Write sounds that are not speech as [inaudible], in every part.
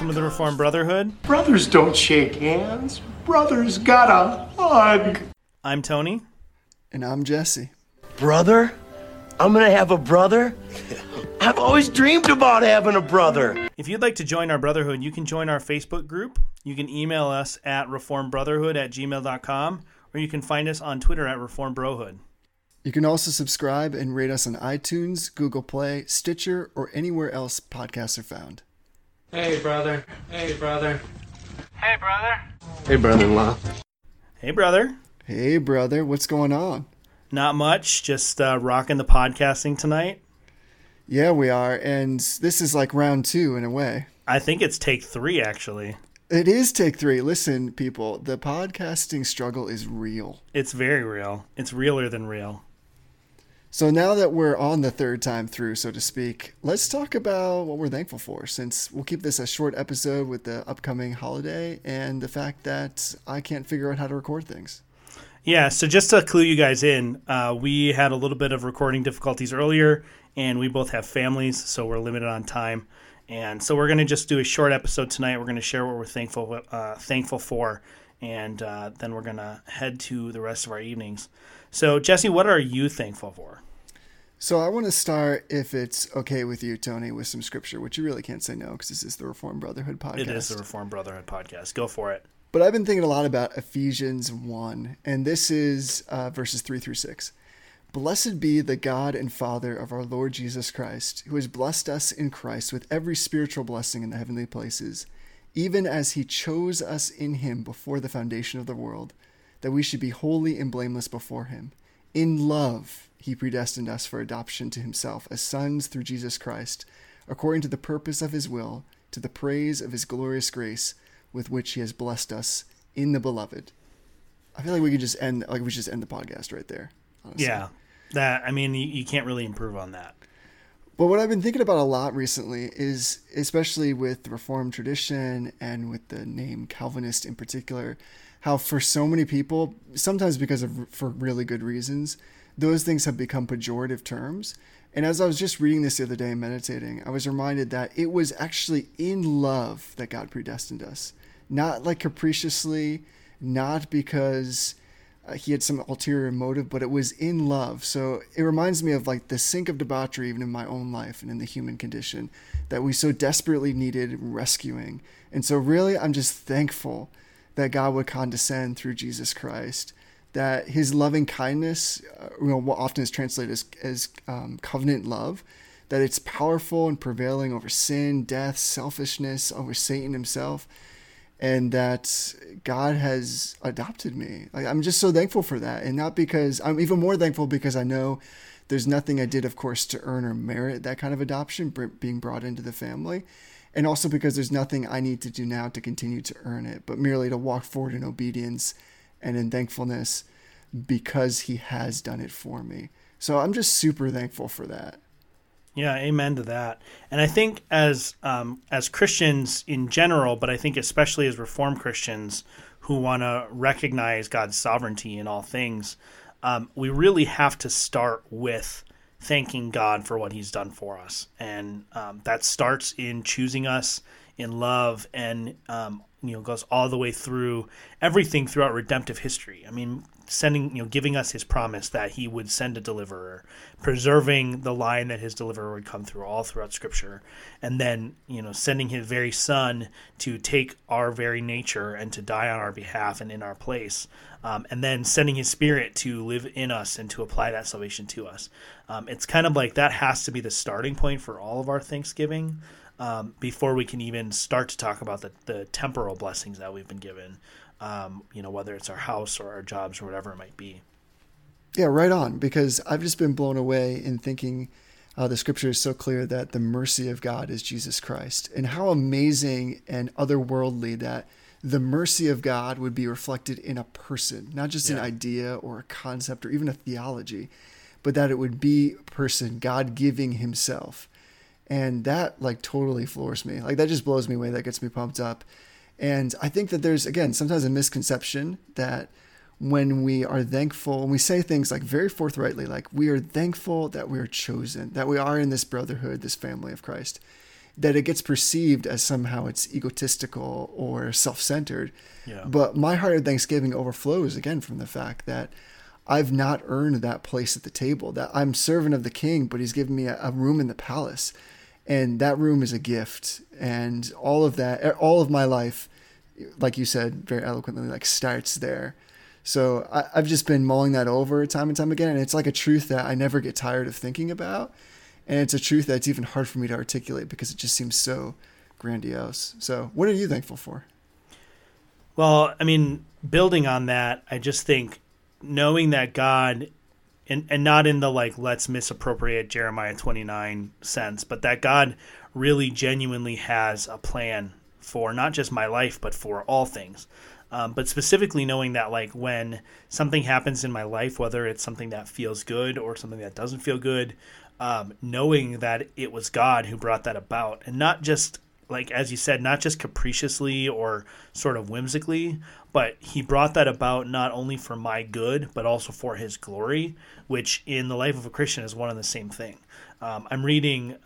Welcome to the Reformed Brotherhood. Brothers don't shake hands. Brothers gotta hug. I'm Tony. And I'm Jesse. Brother? I'm gonna have a brother? I've always dreamed about having a brother. If you'd like to join our Brotherhood, you can join our Facebook group. You can email us at reformbrotherhood at gmail.com, or you can find us on Twitter at reformbrohood. You can also subscribe and rate us on iTunes, Google Play, Stitcher, or anywhere else podcasts are found. Hey, brother. Hey, brother. Hey, brother. Hey, brother-in-law. Hey, brother. Hey, brother, what's going on? Not much, just uh, rocking the podcasting tonight. Yeah, we are, and this is like round two in a way. I think it's take three, actually. It is take three. Listen, people, the podcasting struggle is real. It's very real. It's realer than real. So now that we're on the third time through, so to speak, let's talk about what we're thankful for. Since we'll keep this a short episode with the upcoming holiday and the fact that I can't figure out how to record things. Yeah, so just to clue you guys in, uh, we had a little bit of recording difficulties earlier, and we both have families, so we're limited on time. And so we're going to just do a short episode tonight. We're going to share what we're thankful uh, thankful for, and uh, then we're going to head to the rest of our evenings. So, Jesse, what are you thankful for? So I want to start, if it's okay with you, Tony, with some scripture, which you really can't say no because this is the Reformed Brotherhood podcast. It is the Reformed Brotherhood podcast. Go for it. But I've been thinking a lot about Ephesians 1, and this is uh, verses 3 through 6. Blessed be the God and Father of our Lord Jesus Christ, who has blessed us in Christ with every spiritual blessing in the heavenly places, even as he chose us in him before the foundation of the world, that we should be holy and blameless before him. In love, he predestined us for adoption to himself as sons through Jesus Christ, according to the purpose of his will, to the praise of his glorious grace with which he has blessed us in the beloved. I feel like we could just end like we should just end the podcast right there. Honestly. Yeah, that I mean, you, you can't really improve on that. But what I've been thinking about a lot recently is, especially with the Reformed tradition and with the name Calvinist in particular, how for so many people, sometimes because of for really good reasons, those things have become pejorative terms. And as I was just reading this the other day and meditating, I was reminded that it was actually in love that God predestined us, not like capriciously, not because uh, he had some ulterior motive, but it was in love. So it reminds me of like the sink of debauchery, even in my own life and in the human condition, that we so desperately needed rescuing. And so, really, I'm just thankful that God would condescend through Jesus Christ, that his loving kindness, uh, you know, what often is translated as, as um, covenant love, that it's powerful and prevailing over sin, death, selfishness, over Satan himself and that God has adopted me. Like, I'm just so thankful for that. And not because I'm even more thankful because I know there's nothing I did, of course, to earn or merit that kind of adoption, being brought into the family. And also because there's nothing I need to do now to continue to earn it, but merely to walk forward in obedience and in thankfulness because He has done it for me. So I'm just super thankful for that. Yeah, amen to that. And I think as um, as Christians in general, but I think especially as Reformed Christians who want to recognize God's sovereignty in all things, um, we really have to start with thanking God for what He's done for us, and um, that starts in choosing us in love, and um, you know goes all the way through everything throughout redemptive history. I mean, sending you know giving us his promise that he would send a deliverer preserving the line that his deliverer would come through all throughout scripture and then you know sending his very son to take our very nature and to die on our behalf and in our place um, and then sending his spirit to live in us and to apply that salvation to us. Um, it's kind of like that has to be the starting point for all of our thanksgiving um, before we can even start to talk about the, the temporal blessings that we've been given um, you know, whether it's our house or our jobs or whatever it might be. Yeah, right on. Because I've just been blown away in thinking uh, the scripture is so clear that the mercy of God is Jesus Christ, and how amazing and otherworldly that the mercy of God would be reflected in a person, not just yeah. an idea or a concept or even a theology, but that it would be a person, God giving Himself. And that like totally floors me. Like that just blows me away. That gets me pumped up. And I think that there's, again, sometimes a misconception that when we are thankful and we say things like very forthrightly like we are thankful that we are chosen that we are in this brotherhood this family of christ that it gets perceived as somehow it's egotistical or self-centered. Yeah. but my heart of thanksgiving overflows again from the fact that i've not earned that place at the table that i'm servant of the king but he's given me a, a room in the palace. And that room is a gift. And all of that all of my life like you said very eloquently like starts there. So I, i've just been mulling that over time and time again and it's like a truth that i never get tired of thinking about and it's a truth that's even hard for me to articulate because it just seems so grandiose. So what are you thankful for? Well, I mean, building on that, I just think knowing that God, and, and not in the like, let's misappropriate Jeremiah 29 sense, but that God really genuinely has a plan for not just my life, but for all things. Um, but specifically knowing that, like, when something happens in my life, whether it's something that feels good or something that doesn't feel good, um, knowing that it was God who brought that about, and not just like as you said, not just capriciously or sort of whimsically, but he brought that about not only for my good, but also for his glory, which in the life of a Christian is one and the same thing. Um, I'm reading.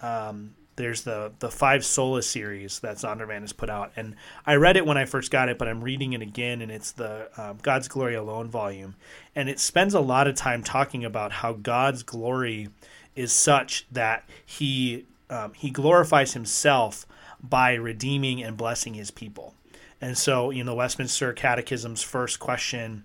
There's the the five sola series that Zondervan has put out, and I read it when I first got it, but I'm reading it again, and it's the um, God's Glory Alone volume, and it spends a lot of time talking about how God's glory is such that he um, he glorifies himself by redeeming and blessing his people. And so, you know, Westminster Catechism's first question,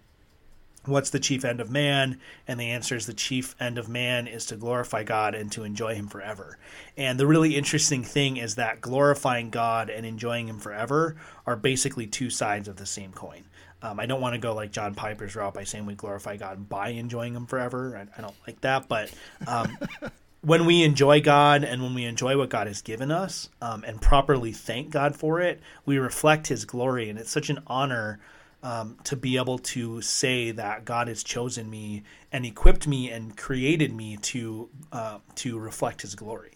what's the chief end of man? And the answer is the chief end of man is to glorify God and to enjoy him forever. And the really interesting thing is that glorifying God and enjoying him forever are basically two sides of the same coin. Um, I don't want to go like John Piper's route by saying we glorify God by enjoying him forever. I, I don't like that, but um, [laughs] when we enjoy God and when we enjoy what God has given us um, and properly thank God for it, we reflect His glory. And it's such an honor um, to be able to say that God has chosen me and equipped me and created me to uh, to reflect His glory.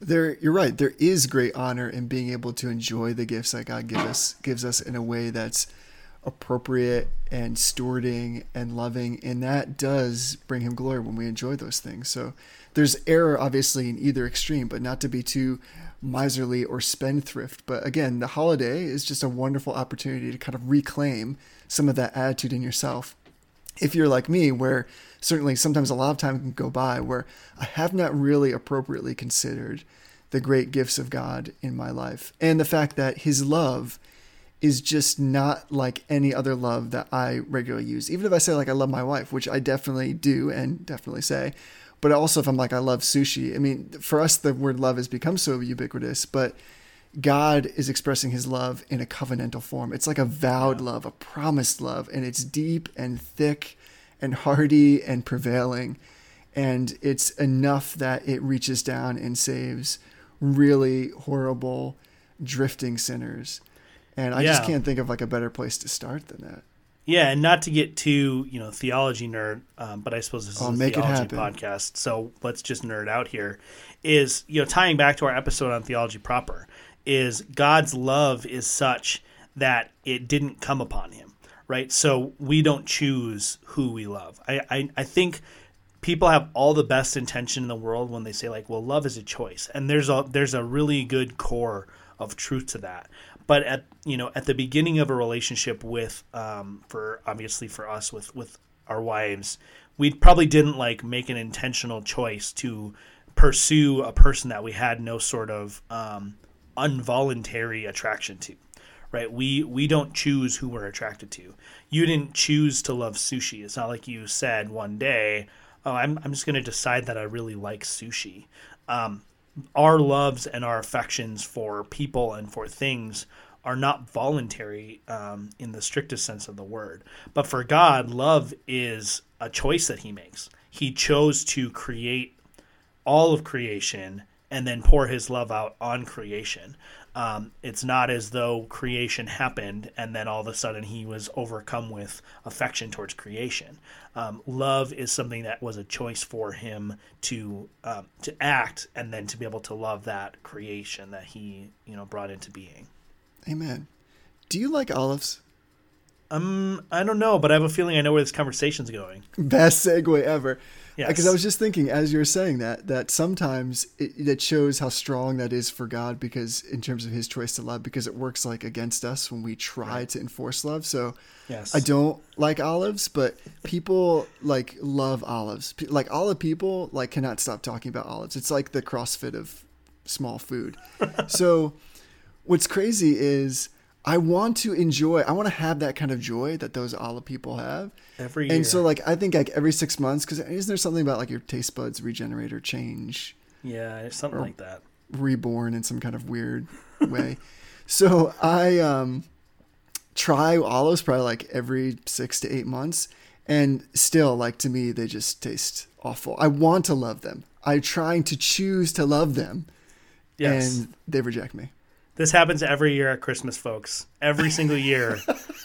there you're right there is great honor in being able to enjoy the gifts that god gives us gives us in a way that's appropriate and stewarding and loving and that does bring him glory when we enjoy those things so there's error obviously in either extreme but not to be too miserly or spendthrift but again the holiday is just a wonderful opportunity to kind of reclaim some of that attitude in yourself if you're like me, where certainly sometimes a lot of time can go by where I have not really appropriately considered the great gifts of God in my life and the fact that His love is just not like any other love that I regularly use. Even if I say like I love my wife, which I definitely do and definitely say, but also if I'm like I love sushi. I mean, for us the word love has become so ubiquitous, but God is expressing his love in a covenantal form. It's like a vowed love, a promised love, and it's deep and thick and hearty and prevailing. And it's enough that it reaches down and saves really horrible, drifting sinners. And I just can't think of like a better place to start than that. Yeah, and not to get too you know theology nerd, um, but I suppose this is Oh, a theology podcast, so let's just nerd out here. Is you know tying back to our episode on theology proper, is God's love is such that it didn't come upon him, right? So we don't choose who we love. I I, I think people have all the best intention in the world when they say like well love is a choice and there's a there's a really good core of truth to that but at you know at the beginning of a relationship with um, for obviously for us with with our wives we probably didn't like make an intentional choice to pursue a person that we had no sort of um, involuntary attraction to right? We we don't choose who we're attracted to. You didn't choose to love sushi. It's not like you said one day oh i'm, I'm just going to decide that i really like sushi. Um, our loves and our affections for people and for things are not voluntary um, in the strictest sense of the word. But for God, love is a choice that He makes. He chose to create all of creation and then pour His love out on creation. Um, it's not as though creation happened and then all of a sudden He was overcome with affection towards creation. Um, love is something that was a choice for Him to um, to act and then to be able to love that creation that He you know brought into being. Amen. Do you like olives? Um, I don't know, but I have a feeling I know where this conversation's going. Best segue ever. Yes. Because I was just thinking as you were saying that that sometimes it, it shows how strong that is for God because in terms of His choice to love because it works like against us when we try to enforce love. So Yes. I don't like olives, but people like love olives. Like olive people like cannot stop talking about olives. It's like the CrossFit of small food. [laughs] so what's crazy is I want to enjoy. I want to have that kind of joy that those olive people have. Every year. And so like I think like every six months because isn't there something about like your taste buds regenerate or change, yeah, something like that. reborn in some kind of weird way. [laughs] so I um try olives probably like every six to eight months, and still like to me they just taste awful. I want to love them. I'm trying to choose to love them, Yes. and they reject me. This happens every year at Christmas, folks. Every single year,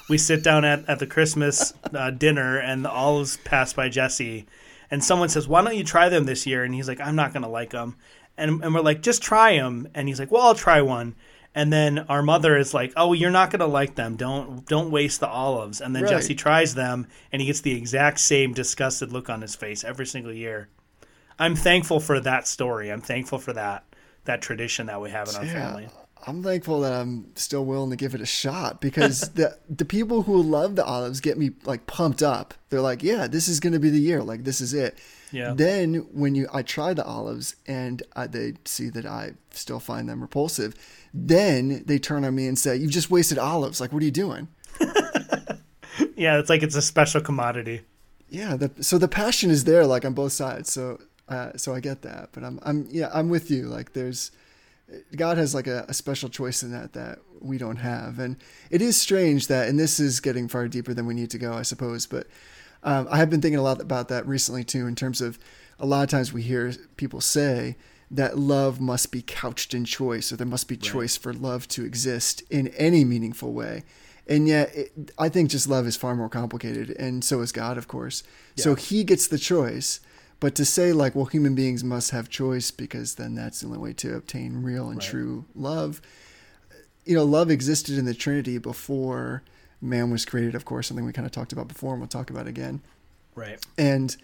we sit down at, at the Christmas uh, dinner, and the olives pass by Jesse, and someone says, "Why don't you try them this year?" And he's like, "I'm not going to like them," and and we're like, "Just try them," and he's like, "Well, I'll try one." And then our mother is like, "Oh, you're not going to like them. Don't don't waste the olives." And then Right. Jesse tries them, and he gets the exact same disgusted look on his face every single year. I'm thankful for that story. I'm thankful for that that tradition that we have in our family. I'm thankful that I'm still willing to give it a shot because [laughs] the the people who love the olives get me like pumped up. They're like, "Yeah, this is going to be the year. Like this is it." Yeah. Then when you I try the olives and I, they see that I still find them repulsive, then they turn on me and say, "You've just wasted olives. Like what are you doing?" [laughs] Yeah, it's like it's a special commodity. Yeah, the, so the passion is there, like on both sides. So, uh, so I get that, but I'm, I'm, yeah, I'm with you. Like, there's, God has like a, a special choice in that that we don't have, and it is strange that, and this is getting far deeper than we need to go, I suppose. But um, I have been thinking a lot about that recently too, in terms of a lot of times we hear people say that love must be couched in choice, or there must be choice for love to exist in any meaningful way. And yet, it, I think just love is far more complicated, and so is God, of course. So He gets the choice. But to say like, well, human beings must have choice because then that's the only way to obtain real and true love. You know, love existed in the Trinity before man was created. Of course, something we kind of talked about before, and we'll talk about again. Right. And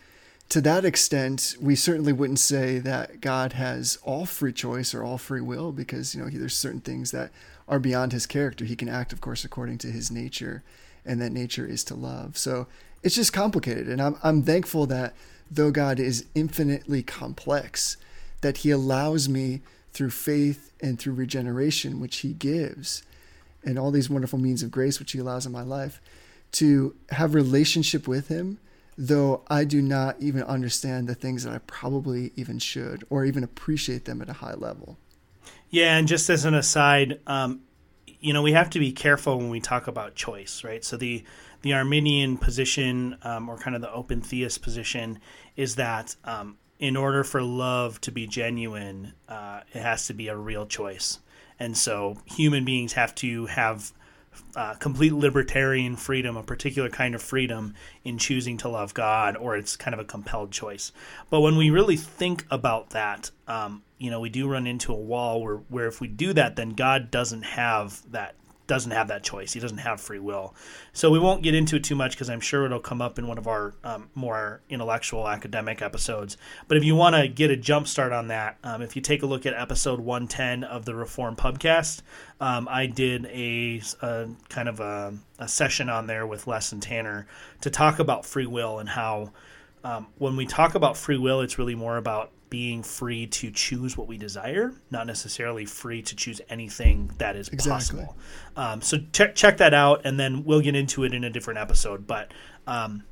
to that extent, we certainly wouldn't say that God has all free choice or all free will because, you know, he, there's certain things that are beyond his character. He can act, of course, according to his nature, and that nature is to love. So it's just complicated. And I'm, I'm thankful that though God is infinitely complex, that he allows me through faith and through regeneration, which he gives, and all these wonderful means of grace, which he allows in my life, to have relationship with him though I do not even understand the things that I probably even should or even appreciate them at a high level. Yeah, and just as an aside, um, you know, we have to be careful when we talk about choice, right? So the the Arminian position, um, or kind of the open theist position, is that um, in order for love to be genuine, uh, it has to be a real choice, and so human beings have to have uh, complete libertarian freedom, a particular kind of freedom in choosing to love God, or it's kind of a compelled choice. But when we really think about that, um, you know, we do run into a wall where, where if we do that, then God doesn't have that doesn't have that choice. He doesn't have free will. So we won't get into it too much because I'm sure it'll come up in one of our um, more intellectual academic episodes. But if you want to get a jump start on that, um, if you take a look at episode 110 of the Reform Pubcast, um, I did a, a kind of a, a session on there with Les and Tanner to talk about free will and how um, when we talk about free will, it's really more about being free to choose what we desire, not necessarily free to choose anything that is Exactly. possible. Um, so check check that out, and then we'll get into it in a different episode. But um,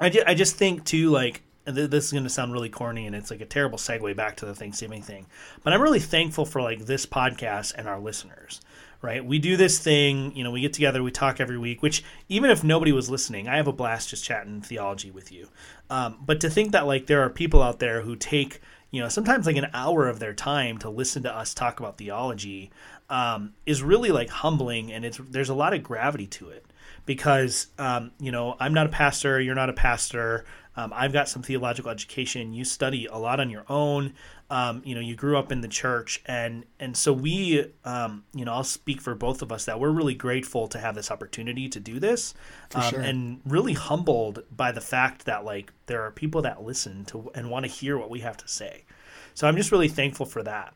I, ju- I just think too like th- this is going to sound really corny and it's like a terrible segue back to the Thanksgiving thing. But I'm really thankful for like this podcast and our listeners. Right? We do this thing, you know, we get together, we talk every week, which even if nobody was listening, I have a blast just chatting theology with you. Um, but to think that like there are people out there who take, you know, sometimes like an hour of their time to listen to us talk about theology um, is really like humbling and it's there's a lot of gravity to it because um, you know I'm not a pastor, you're not a pastor. Um, I've got some theological education. You study a lot on your own. Um, you know, you grew up in the church, and and so we, um, you know, I'll speak for both of us that we're really grateful to have this opportunity to do this, um, sure. and really humbled by the fact that like there are people that listen to and want to hear what we have to say. So I'm just really thankful for that.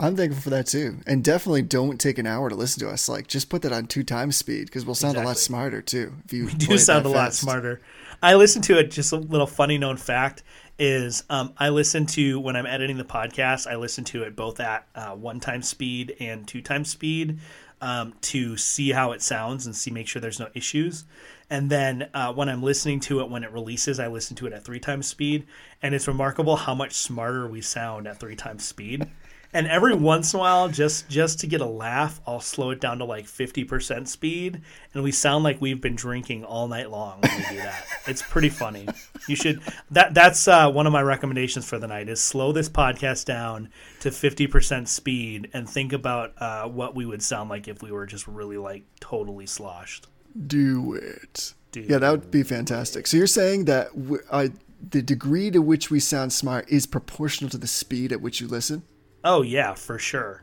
I'm thankful for that too. And definitely don't take an hour to listen to us. Like, just put that on two times speed because we'll sound a lot smarter too. If you [laughs] We do sound a lot smarter. I listen to it. Just a little funny known fact is um, I listen to when I'm editing the podcast. I listen to it both at uh, one time speed and two times speed um, to see how it sounds and see make sure there's no issues. And then uh, when I'm listening to it when it releases, I listen to it at three times speed, and it's remarkable how much smarter we sound at three times speed. And every once in a while, just just to get a laugh, I'll slow it down to like fifty percent speed, and we sound like we've been drinking all night long when we do that. it's pretty funny. You should that that's uh, one of my recommendations for the night is slow this podcast down to fifty percent speed and think about uh, what we would sound like if we were just really like totally sloshed. Do it. Do yeah, that would be fantastic. So you're saying that w- uh, the degree to which we sound smart is proportional to the speed at which you listen? Oh yeah, for sure.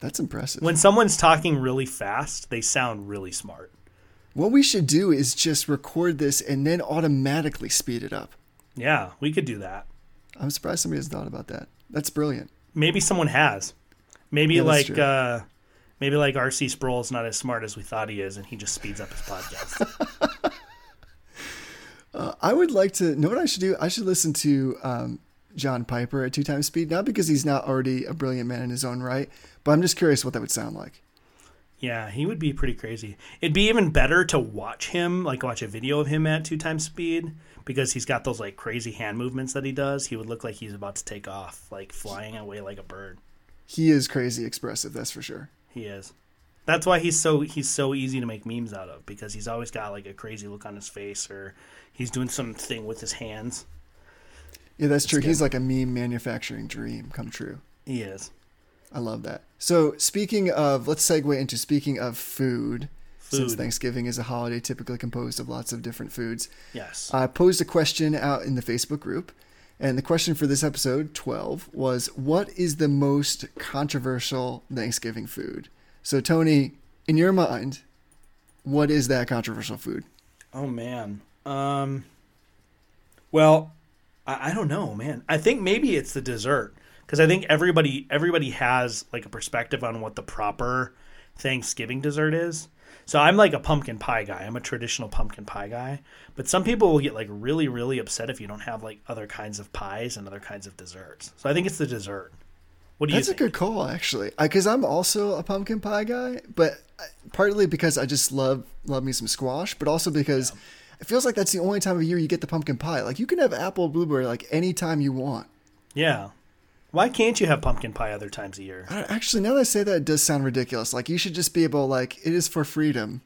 That's impressive. When someone's talking really fast, they sound really smart. what we should do is just record this and then automatically speed it up. Yeah, we could do that. I'm surprised somebody has thought about that. That's brilliant. maybe someone has. Maybe Yeah, like uh maybe like RC Sproul's not as smart as we thought he is and he just speeds up his podcast. [laughs] I would like to know what I should do. I should listen to um, John Piper at two times speed, not because he's not already a brilliant man in his own right, but I'm just curious what that would sound like. yeah, he would be pretty crazy. It'd be even better to watch him, like watch a video of him at two times speed because he's got those like crazy hand movements that he does. He would look like he's about to take off, like flying away like a bird. He is crazy expressive, that's for sure. He is. That's why he's so he's so easy to make memes out of because he's always got like a crazy look on his face or he's doing something with his hands. Yeah, that's true. He's like a meme manufacturing dream come true. He is. I love that. So, speaking of, let's segue into speaking of food, Food. since Thanksgiving is a holiday typically composed of lots of different foods. Yes. I posed a question out in the Facebook group, and the question for this episode, 12, was What is the most controversial Thanksgiving food? So, Tony, in your mind, what is that controversial food? Oh man. Um. Well, I, I don't know, man. I think maybe it's the dessert because I think everybody everybody has like a perspective on what the proper Thanksgiving dessert is. So I'm like a pumpkin pie guy. I'm a traditional pumpkin pie guy. But some people will get like really really upset if you don't have like other kinds of pies and other kinds of desserts. So I think it's the dessert. What do you That's a good call, actually, because I'm also a pumpkin pie guy, but uh, partly because I just love love me some squash, but also because it feels like that's the only time of year you get the pumpkin pie. Like you can have apple blueberry like any time you want. yeah. Why can't you have pumpkin pie other times a year? I- Actually, now that I say that, it does sound ridiculous. Like you should just be able, like, it is for freedom.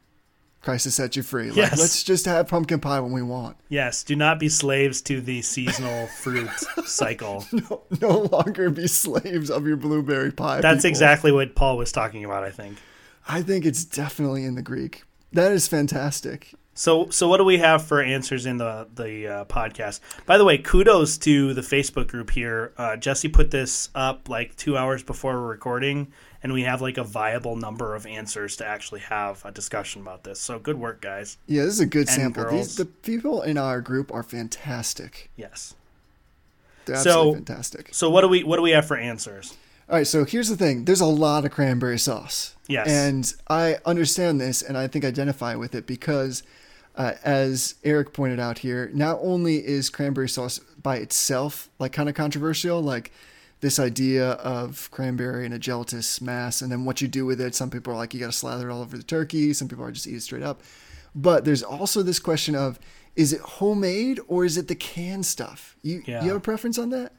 Christ has set you free. Like, Yes. let's just have pumpkin pie when we want. Yes, do not be slaves to the seasonal [laughs] fruit cycle. [laughs] No, no longer be slaves of your blueberry pie. That's people. exactly what Paul was talking about, I think. I think it's definitely in the Greek. That is fantastic. So, so what do we have for answers in the the uh, podcast? By the way, kudos to the Facebook group here. Uh, Jesse put this up like two hours before we're recording, and we have like a viable number of answers to actually have a discussion about this. So, good work, guys. Yeah, this is a good And sample. These the people in our group are fantastic. Yes. They're So- absolutely fantastic. So, what do we what do we have for answers? All right, so here's the thing. There's a lot of cranberry sauce. Yes. And I understand this and I think identify with it because uh, as Eric pointed out here, not only is cranberry sauce by itself like kind of controversial, like this idea of cranberry in a gelatinous mass and then what you do with it. Some people are like you got to slather it all over the turkey, some people are just eat it straight up. But there's also this question of is it homemade or is it the canned stuff? You Yeah. you have a preference on that?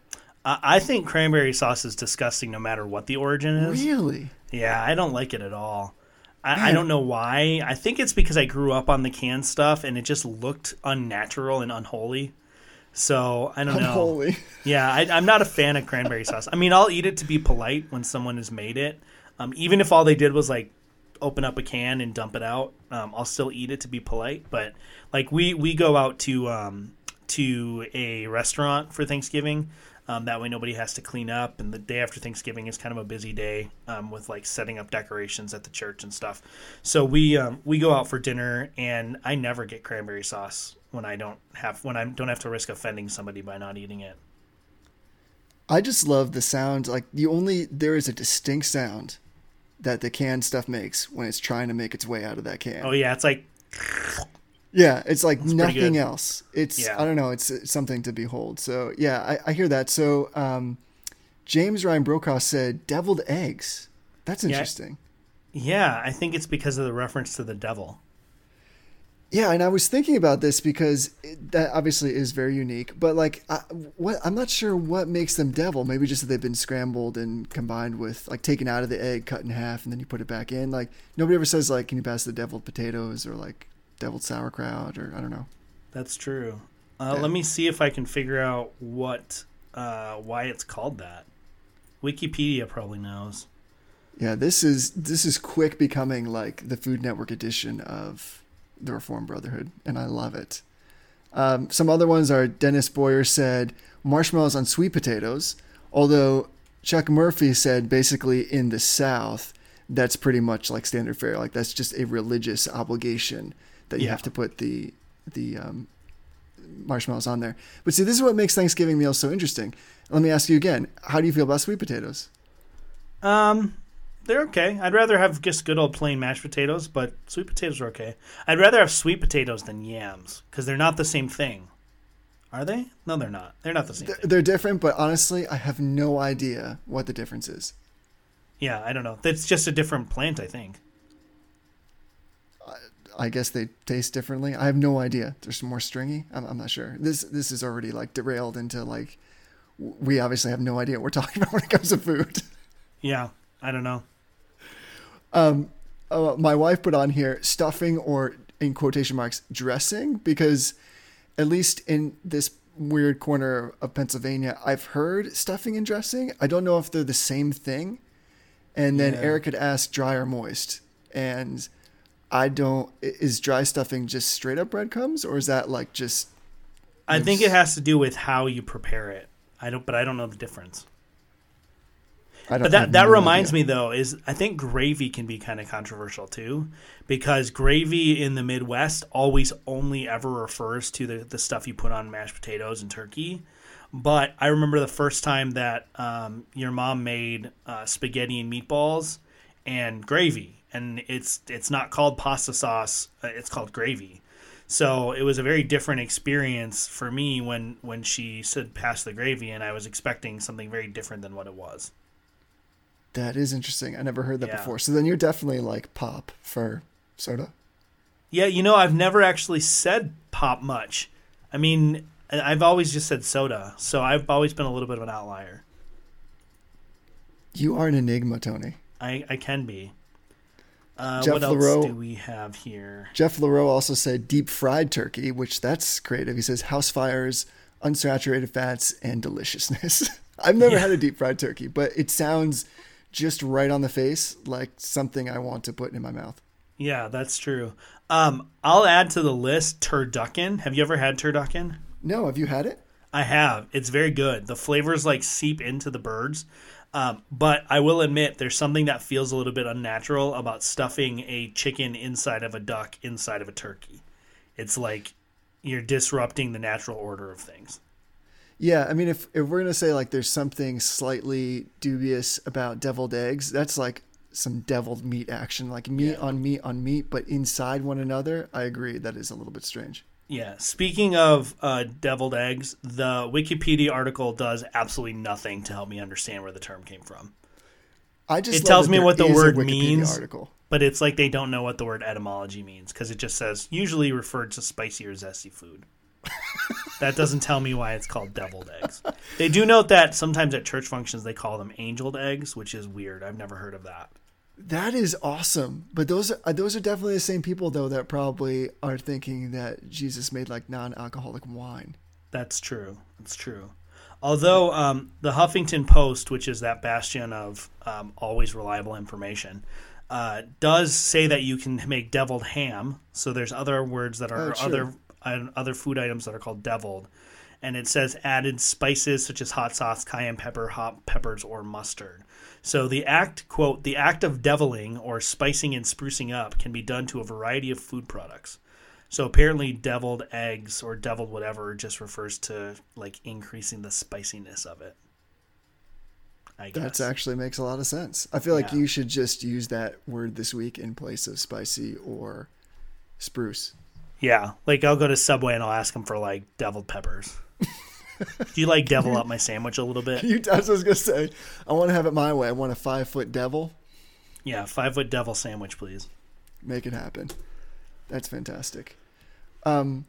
I, I think cranberry sauce is disgusting, no matter what the origin is. Really? Yeah, I don't like it at all. I, I don't know why. I think it's because I grew up on the canned stuff and it just looked unnatural and unholy. So I don't know. Unholy. [laughs] Yeah, I, I'm not a fan of cranberry sauce. I mean, I'll eat it to be polite when someone has made it, um, even if all they did was like open up a can and dump it out. Um, I'll still eat it to be polite, but like we we go out to um, to a restaurant for Thanksgiving. Um, that way nobody has to clean up, and the day after Thanksgiving is kind of a busy day um, with like setting up decorations at the church and stuff. So we um, we go out for dinner, and I never get cranberry sauce when I don't have when I don't have to risk offending somebody by not eating it. I just love the sound. Like the only there is a distinct sound that the canned stuff makes when it's trying to make its way out of that can. Oh yeah, it's like Yeah, it's like pretty nothing else. It's Yeah. I don't know. It's, it's something to behold. So yeah, I, I hear that. So um, James Ryan Brokaw said deviled eggs. That's interesting. yeah, I think it's because of the reference to the devil. Yeah, and I was thinking about this because it, that obviously is very unique. But like, I, what I'm not sure what makes them devil. Maybe just that they've been scrambled and combined with like taken out of the egg, cut in half, and then you put it back in. Like nobody ever says like, "Can you pass the deviled potatoes?" or like deviled sauerkraut, or I don't know. That's true. Uh, Yeah. Let me see if I can figure out what uh, why it's called that. Wikipedia probably knows. Yeah, this is this is quick becoming like the Food Network edition of the Reform Brotherhood, and I love it. Um, some other ones are Dennis Boyer said marshmallows on sweet potatoes, although Chuck Murphy said basically in the South that's pretty much like standard fare, like that's just a religious obligation that you Yeah. have to put the the um, marshmallows on there. But see, this is what makes Thanksgiving meals so interesting. Let me ask you again: How do you feel about sweet potatoes? Um, they're okay. I'd rather have just good old plain mashed potatoes, but sweet potatoes are okay. I'd rather have sweet potatoes than yams because they're not the same thing. Are they? No, they're not. They're not the same They're- thing. They're different, but honestly, I have no idea what the difference is. Yeah, I don't know. It's just a different plant, I think. I guess they taste differently. I have no idea. They're more stringy. I'm, I'm not sure. This this is already like derailed into like we obviously have no idea what we're [laughs] talking about when it comes to food. Yeah, I don't know. Uh, my wife put on here stuffing or in quotation marks dressing because at least in this weird corner of Pennsylvania, I've heard stuffing and dressing. I don't know if they're the same thing. And then Yeah. Eric had asked dry or moist, and I don't. Is dry stuffing just straight up breadcrumbs, or is that like just? I think it has to do with how you prepare it. I don't, but I don't know the difference. I don't. But that that no reminds idea. me though is I think gravy can be kind of controversial too, because gravy in the Midwest always only ever refers to the the stuff you put on mashed potatoes and turkey. But I remember the first time that um, your mom made uh, spaghetti and meatballs and gravy, and it's it's not called pasta sauce; uh, it's called gravy. So it was a very different experience for me when when she said pass the gravy, and I was expecting something very different than what it was. That is interesting. I never heard that Yeah. before. So then you're definitely like pop for soda. Yeah, you know, I've never actually said pop much. I mean, I've always just said soda, so I've always been a little bit of an outlier. You are an enigma, Tony. I, I can be. Uh, Jeff what else do we have here? Jeff LaRoe also said deep fried turkey, which that's creative. He says house fires, unsaturated fats, and deliciousness. [laughs] I've never Yeah. had a deep fried turkey, but it sounds just right on the face like something I want to put in my mouth. Yeah, that's true. Um, I'll add to the list turducken. Have you ever had turducken? No, have you had it? I have. It's very good. The flavors like seep into the birds. Um, but I will admit there's something that feels a little bit unnatural about stuffing a chicken inside of a duck inside of a turkey. It's like you're disrupting the natural order of things. Yeah, I mean, if, if we're gonna say like there's something slightly dubious about deviled eggs, that's like some deviled meat action, like meat on meat on meat, but inside one another. I agree, that is a little bit strange. Yeah. Speaking of uh, deviled eggs, the Wikipedia article does absolutely nothing to help me understand where the term came from. I just It tells me what the word means. Article. But it's like they don't know what the word etymology means because it just says usually referred to spicy or zesty food. [laughs] that doesn't tell me why it's called deviled eggs. They do note that sometimes at church functions they call them angeled eggs, which is weird. I've never heard of that. That is awesome. But those are uh, those are definitely the same people though that probably are thinking that Jesus made like non-alcoholic wine. That's true. That's true. Although um, the Huffington Post, which is that bastion of um, always reliable information, uh, does say that you can make deviled ham. So there's other words that are Oh, other uh, other food items that are called deviled, and it says added spices such as hot sauce, cayenne pepper, hot peppers, or mustard. So the act quote the act of deviling or spicing and sprucing up can be done to a variety of food products. So apparently, deviled eggs or deviled whatever just refers to like increasing the spiciness of it. I guess. That actually makes a lot of sense. I feel like you should just use that word this week in place of spicy or spruce. Yeah, like I'll go to Subway and I'll ask them for like deviled peppers. [laughs] Do [laughs] you like devil up my sandwich a little bit? You, I was just gonna say, I want to have it my way. I want a five foot devil. Yeah, five foot devil sandwich, please. Make it happen. That's fantastic. Um,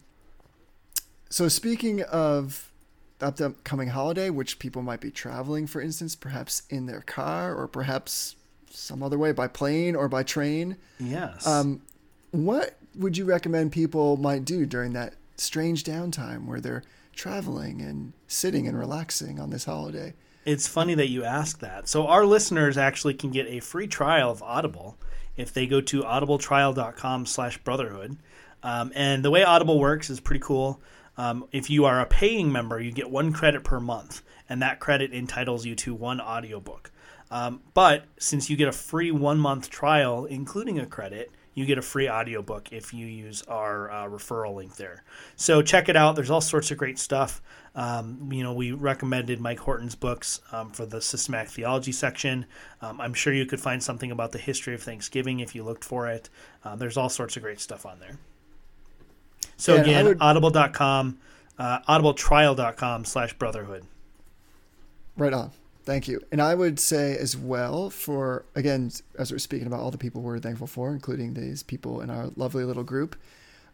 so speaking of the upcoming holiday, which people might be traveling, for instance, perhaps in their car or perhaps some other way by plane or by train. Yes. Um, what would you recommend people might do during that strange downtime where they're traveling and sitting and relaxing on this holiday? It's funny that you ask that. So our listeners actually can get a free trial of Audible if they go to audibletrial.com slash brotherhood. Um, and the way Audible works is pretty cool. Um, if you are a paying member, you get one credit per month, and that credit entitles you to one audiobook. Um, but since you get a free one month trial, including a credit, you get a free audiobook if you use our uh, referral link there. So check it out. There's all sorts of great stuff. Um, you know, we recommended Mike Horton's books um, for the systematic theology section. Um, I'm sure you could find something about the history of Thanksgiving if you looked for it. Uh, there's all sorts of great stuff on there. So Yeah, again, would- audible.com, uh, audibletrial.com slash brotherhood. Right on. Thank you. And I would say as well for again, as we're speaking about all the people we're thankful for, including these people in our lovely little group.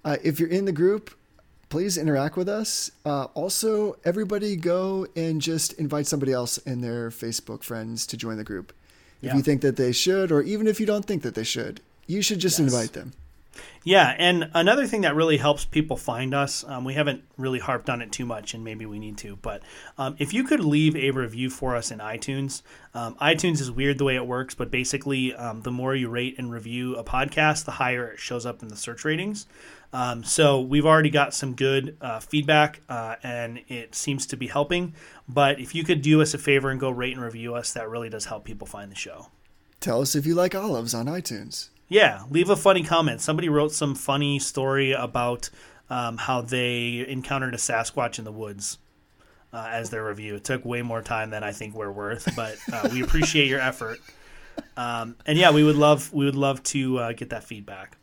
Uh, if you're in the group, please interact with us. Uh, also, everybody go and just invite somebody else and their Facebook friends to join the group. If Yeah. you think that they should, or even if you don't think that they should, you should just Yes. invite them. Yeah, and another thing that really helps people find us, um, we haven't really harped on it too much, and maybe we need to, but um, if you could leave a review for us in iTunes, um, iTunes is weird the way it works, but basically, um, the more you rate and review a podcast, the higher it shows up in the search ratings. Um, so we've already got some good uh, feedback, uh, and it seems to be helping. But if you could do us a favor and go rate and review us, that really does help people find the show. Tell us if you like olives on iTunes. Yeah, leave a funny comment. Somebody wrote some funny story about um, how they encountered a Sasquatch in the woods uh, as their review. It took way more time than I think we're worth, but uh, we appreciate your effort. Um, and yeah, we would love we would love to uh, get that feedback.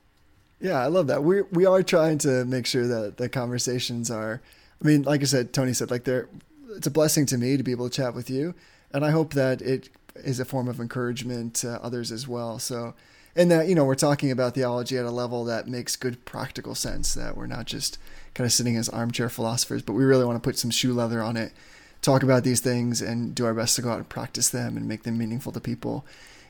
Yeah, I love that. We we are trying to make sure that the conversations are. I mean, like I said, Tony said, like they're. It's a blessing to me to be able to chat with you, and I hope that it is a form of encouragement to others as well. So, and that you know we're talking about theology at a level that makes good practical sense. That we're not just kind of sitting as armchair philosophers, but we really want to put some shoe leather on it, talk about these things, and do our best to go out and practice them and make them meaningful to people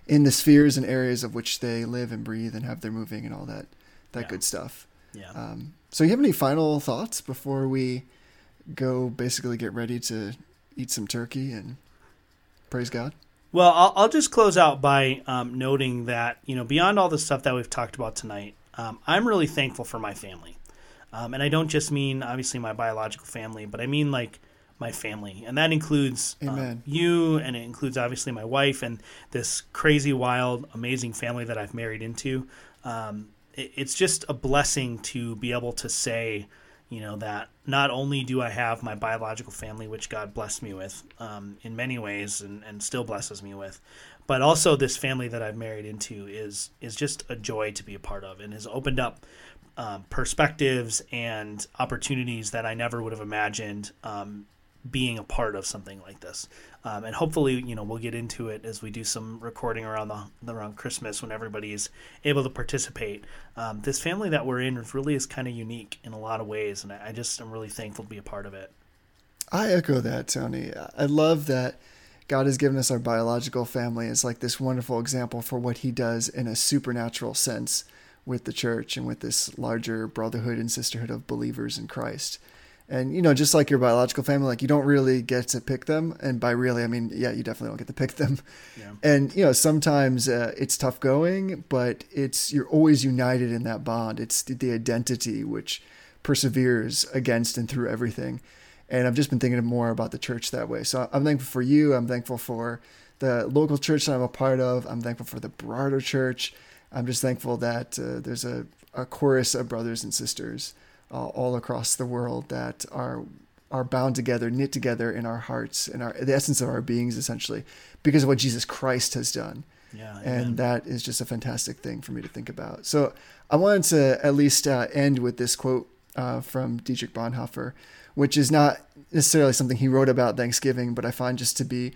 in the spheres and areas of which they live and breathe and have their moving and all that that Yeah. good stuff. Yeah. Um, so, you have any final thoughts before we go basically get ready to eat some turkey and praise God? Well, I'll, I'll just close out by um, noting that you know beyond all the stuff that we've talked about tonight, um, I'm really thankful for my family, um, and I don't just mean obviously my biological family, but I mean like my family, and that includes um, you, and it includes obviously my wife and this crazy, wild, amazing family that I've married into. Um, it, it's just a blessing to be able to say you know that not only do i have my biological family which god blessed me with um, in many ways and, and still blesses me with but also this family that i've married into is is just a joy to be a part of and has opened up um, perspectives and opportunities that i never would have imagined um, being a part of something like this um, and hopefully you know we'll get into it as we do some recording around the around christmas when everybody is able to participate um, this family that we're in really is kind of unique in a lot of ways and I, I just am really thankful to be a part of it I echo that, Tony. I love that God has given us our biological family as like this wonderful example for what He does in a supernatural sense with the church and with this larger brotherhood and sisterhood of believers in Christ. And you know, just like your biological family, like you don't really get to pick them. And by really, I mean yeah, you definitely don't get to pick them. Yeah. And you know, sometimes uh, it's tough going, but it's you're always united in that bond. It's the, the identity which perseveres against and through everything. And I've just been thinking more about the church that way. So I'm thankful for you. I'm thankful for the local church that I'm a part of. I'm thankful for the broader Church. I'm just thankful that uh, there's a, a chorus of brothers and sisters uh, all across the world that are are bound together, knit together in our hearts and our the essence of our beings, essentially, because of what Jesus Christ has done. Yeah, amen. and that is just a fantastic thing for me to think about. So I wanted to at least uh, end with this quote uh, from Dietrich Bonhoeffer, which is not necessarily something he wrote about Thanksgiving, but I find just to be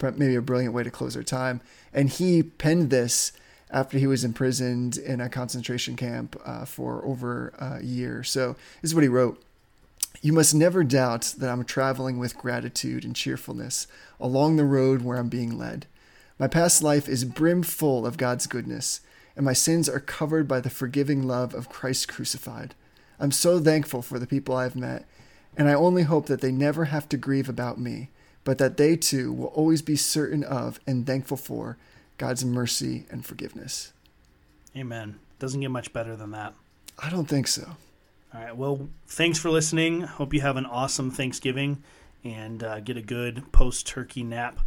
maybe a brilliant way to close our time. And he penned this after he was imprisoned in a concentration camp uh, for over a year. So this is what he wrote. You must never doubt that I'm traveling with gratitude and cheerfulness along the road where I'm being led. My past life is brimful of God's goodness, and my sins are covered by the forgiving love of Christ crucified. I'm so thankful for the people I've met, and I only hope that they never have to grieve about me, but that they too will always be certain of and thankful for God's mercy and forgiveness. Amen. Doesn't get much better than that. I don't think so. All right. Well, thanks for listening. Hope you have an awesome Thanksgiving and uh, get a good post turkey nap.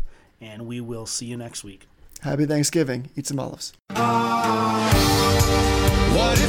And we will see you next week. Happy Thanksgiving. Eat some olives. What